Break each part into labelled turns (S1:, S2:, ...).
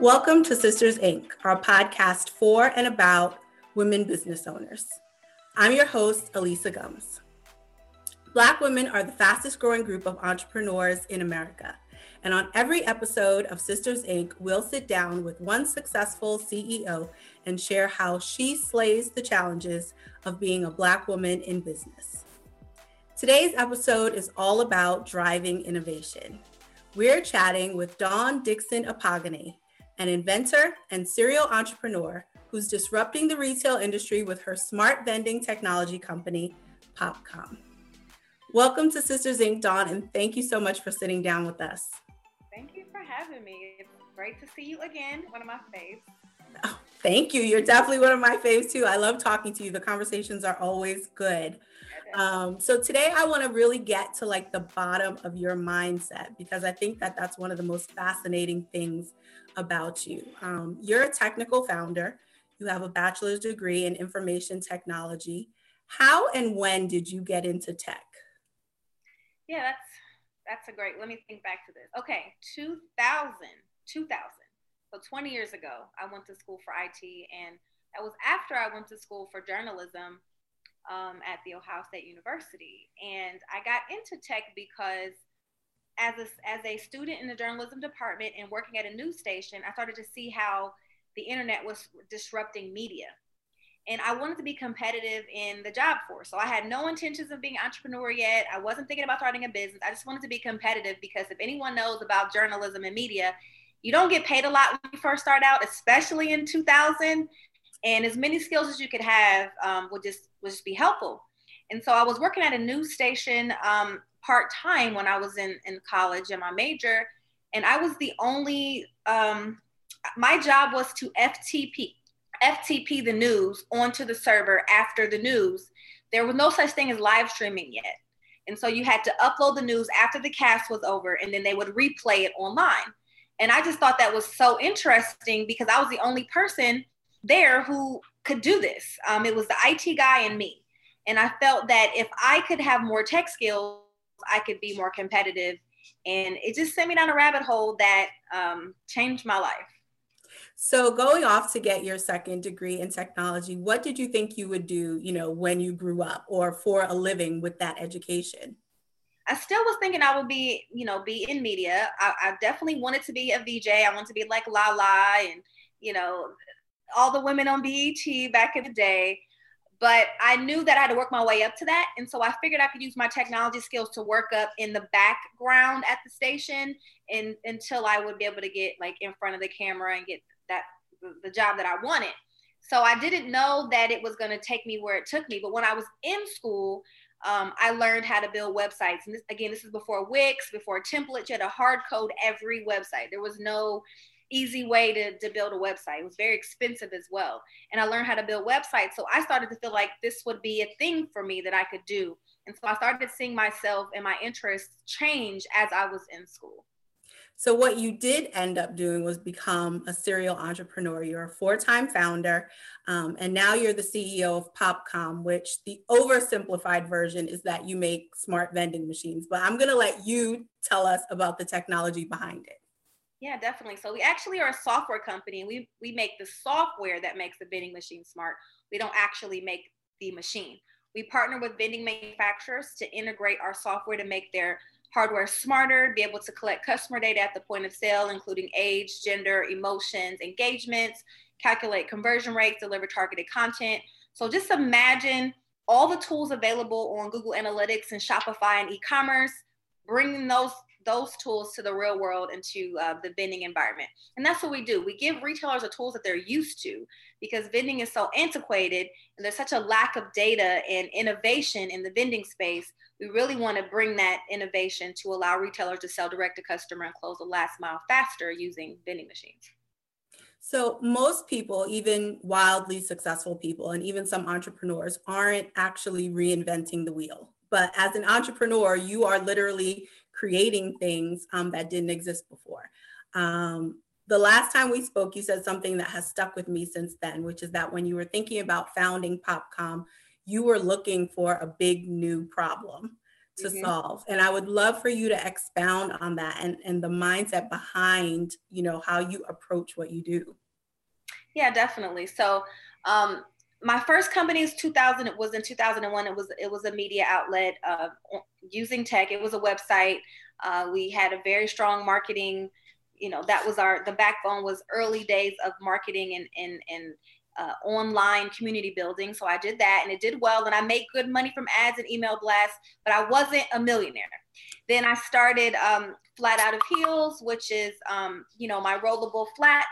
S1: Welcome to Sisters Inc., our podcast for and about women business owners. I'm your host, Alisa Gumbs. Black women are the fastest growing group of entrepreneurs in America. And on every episode of Sisters Inc., we'll sit down with one successful CEO and share how she slays the challenges of being a Black woman in business. Today's episode is all about driving innovation. We're chatting with Dawn Dickson Akpoghene, an inventor and serial entrepreneur who's disrupting the retail industry with her smart vending technology company, Popcom. Welcome to Sisters Inc., Dawn, and thank you so much for sitting down with us.
S2: Thank you for having me. It's great to see you again, one of my faves.
S1: Oh, thank you. You're definitely one of my faves too. I love talking to you. The conversations are always good. Um, so today I want to really get to like the bottom of your mindset because I think that that's one of the most fascinating things about you. Um, you're a technical founder. You have a bachelor's degree in information technology. How and when did you get into tech?
S2: Yeah, that's that's a great. Let me think back to this. Okay, 2000, 2000. So 20 years ago, I went to school for IT, and that was after I went to school for journalism um, at the Ohio State University. And I got into tech because as a, as a student in the journalism department and working at a news station, I started to see how the internet was disrupting media. And I wanted to be competitive in the job force. So I had no intentions of being an entrepreneur yet. I wasn't thinking about starting a business. I just wanted to be competitive because if anyone knows about journalism and media, you don't get paid a lot when you first start out, especially in 2000. And as many skills as you could have um, would just would just be helpful. And so I was working at a news station um, part time when I was in, in college in my major. And I was the only, um, my job was to FTP, FTP the news onto the server after the news. There was no such thing as live streaming yet. And so you had to upload the news after the cast was over and then they would replay it online. And I just thought that was so interesting because I was the only person there who could do this. Um, it was the IT guy and me. And I felt that if I could have more tech skills, I could be more competitive. And it just sent me down a rabbit hole that um, changed my life.
S1: So going off to get your second degree in technology, what did you think you would do, you know, when you grew up or for a living with that education?
S2: I still was thinking I would be, you know, be in media. I, I definitely wanted to be a VJ. I wanted to be like Lala and, you know, all the women on BET back in the day but I knew that I had to work my way up to that. And so I figured I could use my technology skills to work up in the background at the station and until I would be able to get like in front of the camera and get that the job that I wanted. So I didn't know that it was going to take me where it took me. But when I was in school, um, I learned how to build websites. And this, again, this is before Wix, before templates. You had to hard code every website. There was no easy way to, to build a website. It was very expensive as well. And I learned how to build websites. So I started to feel like this would be a thing for me that I could do. And so I started seeing myself and my interests change as I was in school.
S1: So, what you did end up doing was become a serial entrepreneur. You're a four time founder, um, and now you're the CEO of Popcom, which the oversimplified version is that you make smart vending machines. But I'm going to let you tell us about the technology behind it.
S2: Yeah, definitely. So we actually are a software company. We we make the software that makes the vending machine smart. We don't actually make the machine. We partner with vending manufacturers to integrate our software to make their hardware smarter, be able to collect customer data at the point of sale, including age, gender, emotions, engagements, calculate conversion rates, deliver targeted content. So just imagine all the tools available on Google Analytics and Shopify and e-commerce, bringing those those tools to the real world and to uh, the vending environment. And that's what we do. We give retailers the tools that they're used to because vending is so antiquated and there's such a lack of data and innovation in the vending space. We really want to bring that innovation to allow retailers to sell direct to customer and close the last mile faster using vending machines.
S1: So, most people, even wildly successful people, and even some entrepreneurs, aren't actually reinventing the wheel. But as an entrepreneur, you are literally creating things um, that didn't exist before. Um, the last time we spoke, you said something that has stuck with me since then, which is that when you were thinking about founding Popcom, you were looking for a big new problem. to mm-hmm. solve and i would love for you to expound on that and and the mindset behind you know how you approach what you do
S2: yeah definitely so um my first company is 2000 it was in 2001 it was it was a media outlet uh, using tech it was a website uh, we had a very strong marketing you know that was our the backbone was early days of marketing and and and uh, online community building. So I did that and it did well. And I made good money from ads and email blasts, but I wasn't a millionaire. Then I started um, Flat Out of Heels, which is, um, you know, my rollable flats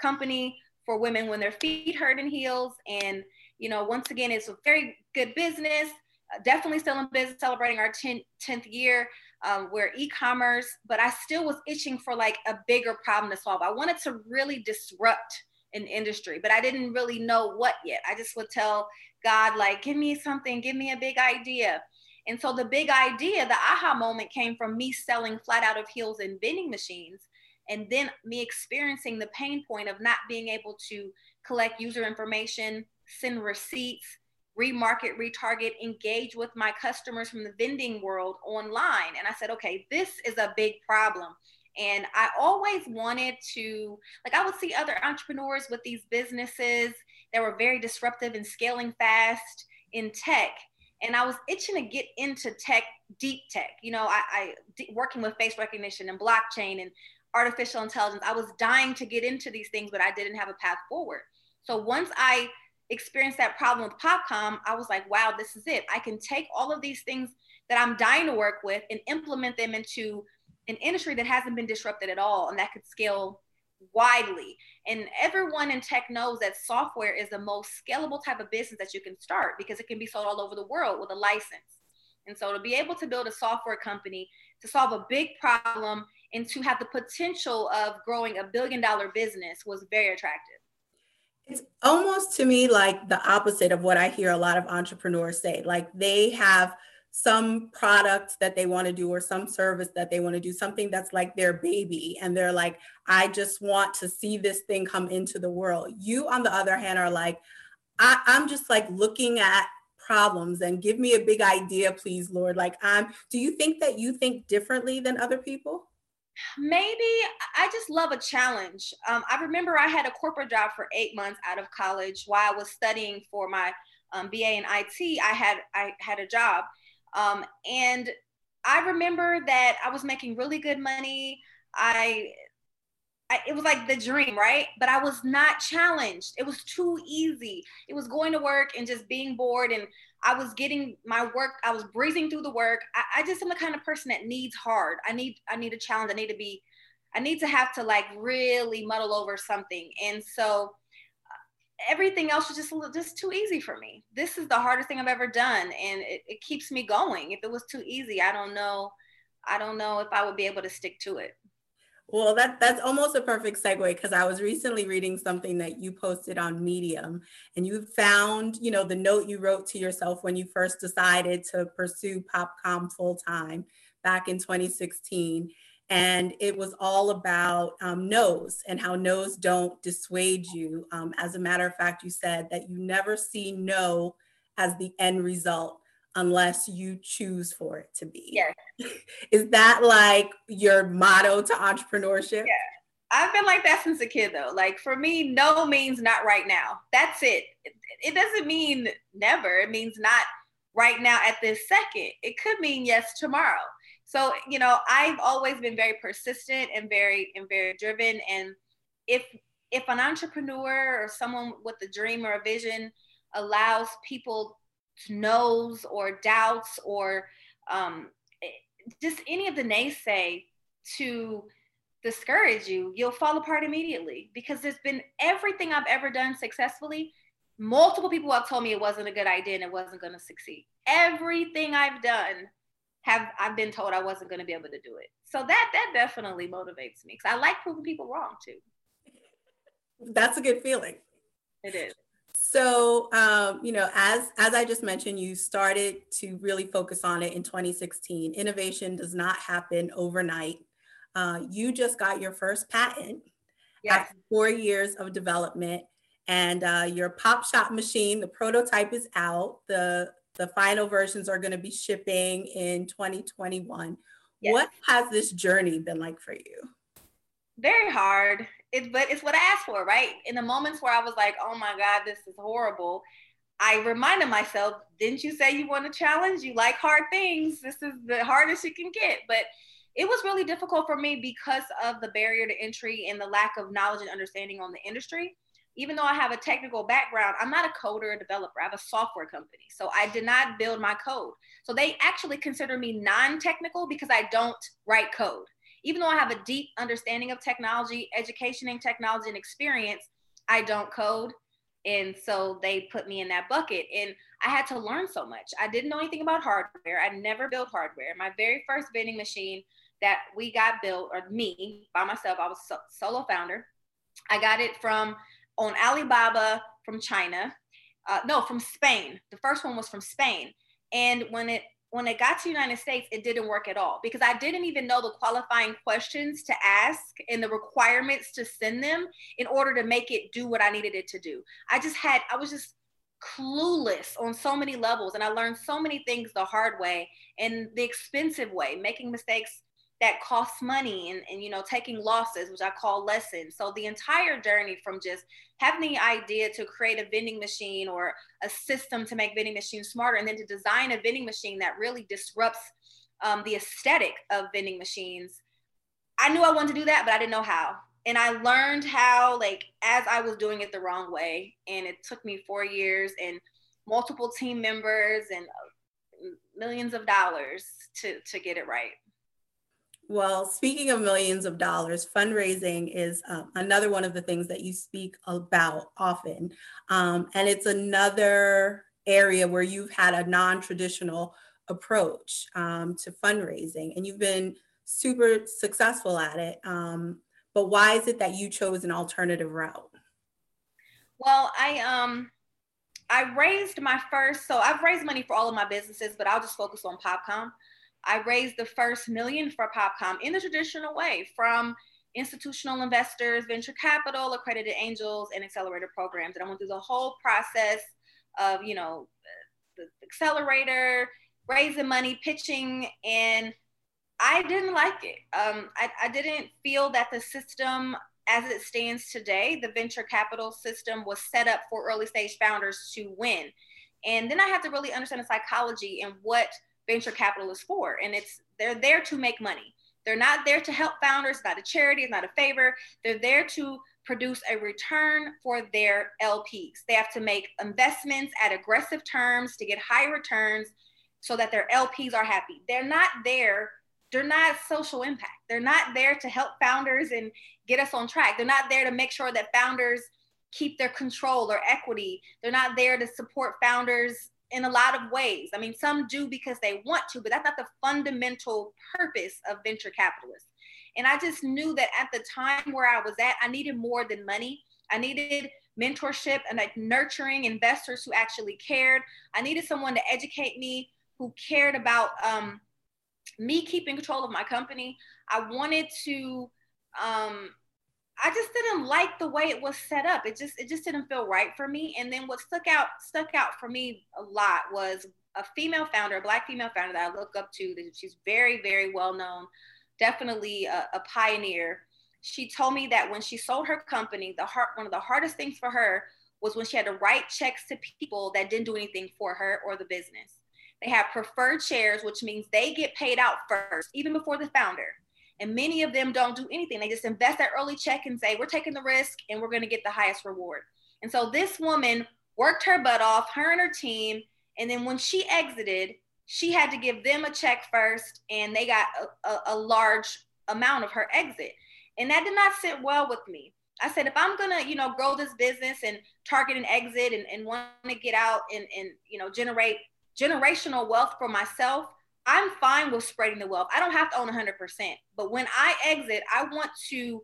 S2: company for women when their feet hurt in heels. And, you know, once again, it's a very good business. Uh, definitely still in business, celebrating our 10, 10th year. Um, we're e-commerce, but I still was itching for like a bigger problem to solve. I wanted to really disrupt an industry, but I didn't really know what yet. I just would tell God, like, give me something, give me a big idea. And so the big idea, the aha moment came from me selling flat out of heels and vending machines. And then me experiencing the pain point of not being able to collect user information, send receipts, remarket, retarget, engage with my customers from the vending world online. And I said, okay, this is a big problem. And I always wanted to, like, I would see other entrepreneurs with these businesses that were very disruptive and scaling fast in tech. And I was itching to get into tech, deep tech. You know, I, I working with face recognition and blockchain and artificial intelligence. I was dying to get into these things, but I didn't have a path forward. So once I experienced that problem with Popcom, I was like, wow, this is it. I can take all of these things that I'm dying to work with and implement them into an industry that hasn't been disrupted at all and that could scale widely. And everyone in tech knows that software is the most scalable type of business that you can start because it can be sold all over the world with a license. And so to be able to build a software company to solve a big problem and to have the potential of growing a billion dollar business was very attractive.
S1: It's almost to me like the opposite of what I hear a lot of entrepreneurs say. Like they have some product that they want to do or some service that they want to do, something that's like their baby. And they're like, I just want to see this thing come into the world. You, on the other hand, are like, I, I'm just like looking at problems and give me a big idea, please, Lord. Like, I'm, do you think that you think differently than other people?
S2: Maybe I just love a challenge. Um, I remember I had a corporate job for eight months out of college while I was studying for my um, BA in IT. I had I had a job, um, and I remember that I was making really good money. I, I, it was like the dream, right? But I was not challenged. It was too easy. It was going to work and just being bored. And I was getting my work. I was breezing through the work. I, I just am the kind of person that needs hard. I need, I need a challenge. I need to be, I need to have to like really muddle over something. And so uh, everything else was just a little, just too easy for me. This is the hardest thing I've ever done, and it, it keeps me going. If it was too easy, I don't know. I don't know if I would be able to stick to it.
S1: Well, that that's almost a perfect segue because I was recently reading something that you posted on Medium, and you found, you know, the note you wrote to yourself when you first decided to pursue Popcom full time back in 2016 and it was all about um, no's and how no's don't dissuade you. Um, as a matter of fact, you said that you never see no as the end result unless you choose for it to be.
S2: Yes.
S1: Is that like your motto to entrepreneurship?
S2: Yeah. I've been like that since a kid though. Like for me, no means not right now. That's it. It, it doesn't mean never. It means not right now at this second. It could mean yes tomorrow so you know i've always been very persistent and very and very driven and if if an entrepreneur or someone with a dream or a vision allows people knows or doubts or um, just any of the naysay to discourage you you'll fall apart immediately because there's been everything i've ever done successfully multiple people have told me it wasn't a good idea and it wasn't going to succeed everything i've done have I've been told I wasn't going to be able to do it. So that that definitely motivates me because I like proving people wrong too.
S1: That's a good feeling.
S2: It is.
S1: So, um, you know, as as I just mentioned, you started to really focus on it in 2016. Innovation does not happen overnight. Uh, you just got your first patent yes. after four years of development, and uh, your pop shop machine, the prototype is out. The the final versions are going to be shipping in 2021. Yes. What has this journey been like for you?
S2: Very hard. It's but it's what I asked for, right? In the moments where I was like, "Oh my God, this is horrible," I reminded myself, "Didn't you say you want a challenge? You like hard things. This is the hardest you can get." But it was really difficult for me because of the barrier to entry and the lack of knowledge and understanding on the industry even though I have a technical background, I'm not a coder or developer. I have a software company. So I did not build my code. So they actually consider me non technical because I don't write code. Even though I have a deep understanding of technology, education in technology, and experience, I don't code. And so they put me in that bucket. And I had to learn so much. I didn't know anything about hardware. I never built hardware. My very first vending machine that we got built, or me by myself, I was so- solo founder. I got it from on Alibaba from China. Uh, no, from Spain. The first one was from Spain. And when it when it got to United States, it didn't work at all because I didn't even know the qualifying questions to ask and the requirements to send them in order to make it do what I needed it to do. I just had, I was just clueless on so many levels and I learned so many things the hard way and the expensive way, making mistakes that costs money and, and you know taking losses which i call lessons. So the entire journey from just having the idea to create a vending machine or a system to make vending machines smarter and then to design a vending machine that really disrupts um, the aesthetic of vending machines. I knew i wanted to do that but i didn't know how. And i learned how like as i was doing it the wrong way. And it took me four years and multiple team members and uh, millions of dollars to to get it right
S1: well, speaking of millions of dollars, fundraising is um, another one of the things that you speak about often. Um, and it's another area where you've had a non traditional approach um, to fundraising and you've been super successful at it. Um, but why is it that you chose an alternative route?
S2: Well, I um I raised my first so I've raised money for all of my businesses, but I'll just focus on Popcom. I raised the first million for Popcom in the traditional way from institutional investors, venture capital, accredited angels, and accelerator programs. And I went through the whole process of, you know, the accelerator, raising money, pitching, and I didn't like it. Um, I, I didn't feel that the system as it stands today, the venture capital system was set up for early stage founders to win. And then I had to really understand the psychology and what venture capital is for. And it's they're there to make money. They're not there to help founders, not a charity, it's not a favor. They're there to produce a return for their LPs. They have to make investments at aggressive terms to get high returns so that their LPs are happy. They're not there, they're not social impact. They're not there to help founders and get us on track. They're not there to make sure that founders keep their control or equity. They're not there to support founders in a lot of ways. I mean, some do because they want to, but that's not the fundamental purpose of venture capitalists. And I just knew that at the time where I was at, I needed more than money. I needed mentorship and like nurturing investors who actually cared. I needed someone to educate me who cared about um, me keeping control of my company. I wanted to um, I just didn't like the way it was set up. It just it just didn't feel right for me. And then what stuck out stuck out for me a lot was a female founder, a black female founder that I look up to. That she's very very well known, definitely a, a pioneer. She told me that when she sold her company, the heart one of the hardest things for her was when she had to write checks to people that didn't do anything for her or the business. They have preferred shares, which means they get paid out first, even before the founder and many of them don't do anything. They just invest that early check and say, we're taking the risk and we're going to get the highest reward. And so this woman worked her butt off, her and her team. And then when she exited, she had to give them a check first and they got a, a, a large amount of her exit. And that did not sit well with me. I said, if I'm gonna, you know, grow this business and target an exit and, and want to get out and, and, you know, generate generational wealth for myself, I'm fine with spreading the wealth. I don't have to own 100%. But when I exit, I want to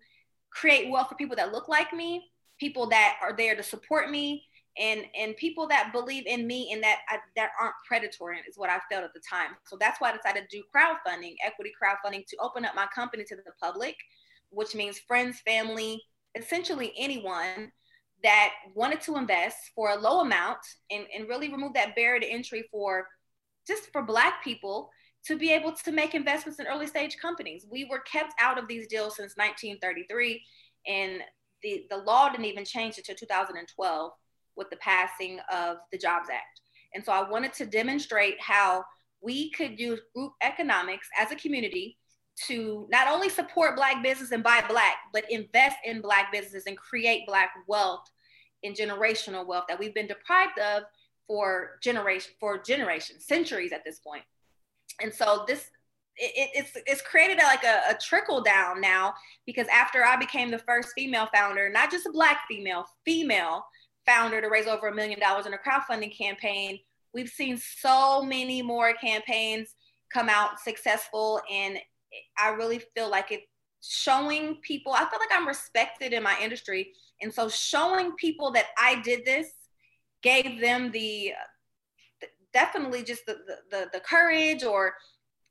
S2: create wealth for people that look like me, people that are there to support me, and and people that believe in me and that I, that aren't predatory is what I felt at the time. So that's why I decided to do crowdfunding, equity crowdfunding, to open up my company to the public, which means friends, family, essentially anyone that wanted to invest for a low amount and, and really remove that barrier to entry for just for black people to be able to make investments in early stage companies. We were kept out of these deals since 1933 and the, the law didn't even change until 2012 with the passing of the Jobs Act. And so I wanted to demonstrate how we could use group economics as a community to not only support Black business and buy Black, but invest in Black businesses and create Black wealth and generational wealth that we've been deprived of for generation for generations, centuries at this point. And so this it, it's it's created like a, a, trickle down now because after I became the first female founder, not just a black female, female founder to raise over a million dollars in a crowdfunding campaign, we've seen so many more campaigns come out successful, and I really feel like it showing people. I feel like I'm respected in my industry, and so showing people that I did this gave them the definitely just the, the, the courage or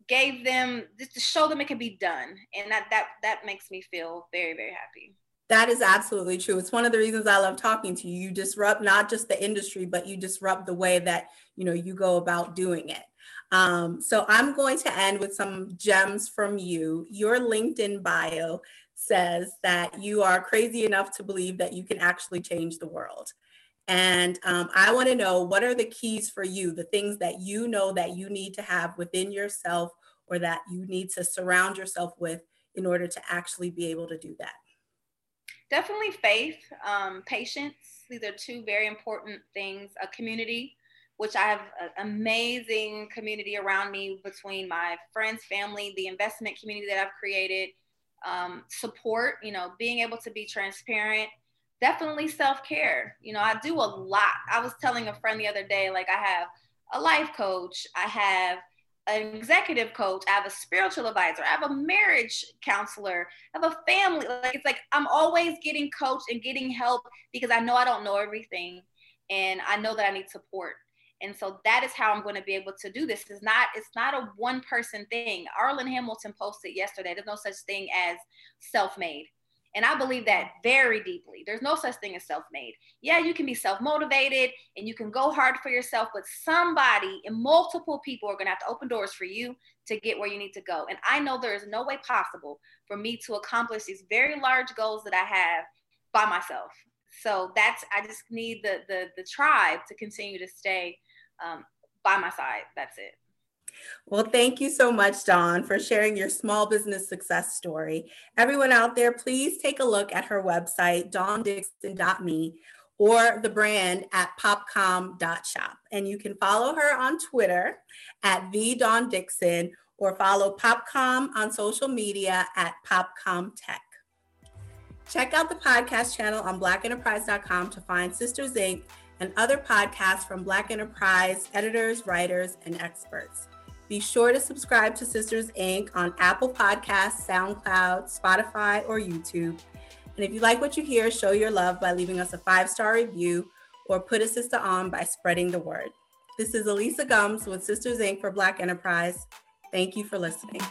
S2: gave them just to show them it can be done. And that that that makes me feel very very happy.
S1: That is absolutely true. It's one of the reasons i love talking to you. You disrupt not just the industry but you disrupt the way that you know you go about doing it. Um, so i'm going to end with some gems from you. Your linkedin bio says that you are crazy enough to believe that you can actually change the world and um, I want to know what are the keys for you, the things that you know that you need to have within yourself or that you need to surround yourself with in order to actually be able to do that?
S2: Definitely faith, um, patience. These are two very important things. A community, which I have an amazing community around me between my friends, family, the investment community that I've created, um, support, you know, being able to be transparent definitely self care. You know, I do a lot. I was telling a friend the other day, like, I have a life coach, I have an executive coach, I have a spiritual advisor, I have a marriage counselor, I have a family. Like, it's like I'm always getting coached and getting help because I know I don't know everything and I know that I need support. And so that is how I'm going to be able to do this. It's not it's not a one person thing. Arlan Hamilton posted yesterday. There's no such thing as self-made. And I believe that very deeply. There's no such thing as self made. Yeah, you can be self motivated and you can go hard for yourself, but somebody and multiple people are going to have to open doors for you to get where you need to go. And I know there is no way possible for me to accomplish these very large goals that I have by myself. So that's, I just need the, the, the tribe to continue to stay um, by my side. That's it.
S1: Well, thank you so much, Dawn, for sharing your small business success story. Everyone out there, please take a look at her website, dawndickson.me, or the brand at popcom.shop. And you can follow her on Twitter at the or follow Popcom on social media at PopcomTech. Check out the podcast channel on blackenterprise.com to find Sisters Inc. and other podcasts from Black Enterprise editors, writers, and experts. Be sure to subscribe to Sisters Inc. on Apple Podcasts, SoundCloud, Spotify, or YouTube. And if you like what you hear, show your love by leaving us a five star review or put a sister on by spreading the word. This is Alisa Gumbs with Sisters Inc. for Black Enterprise. Thank you for listening.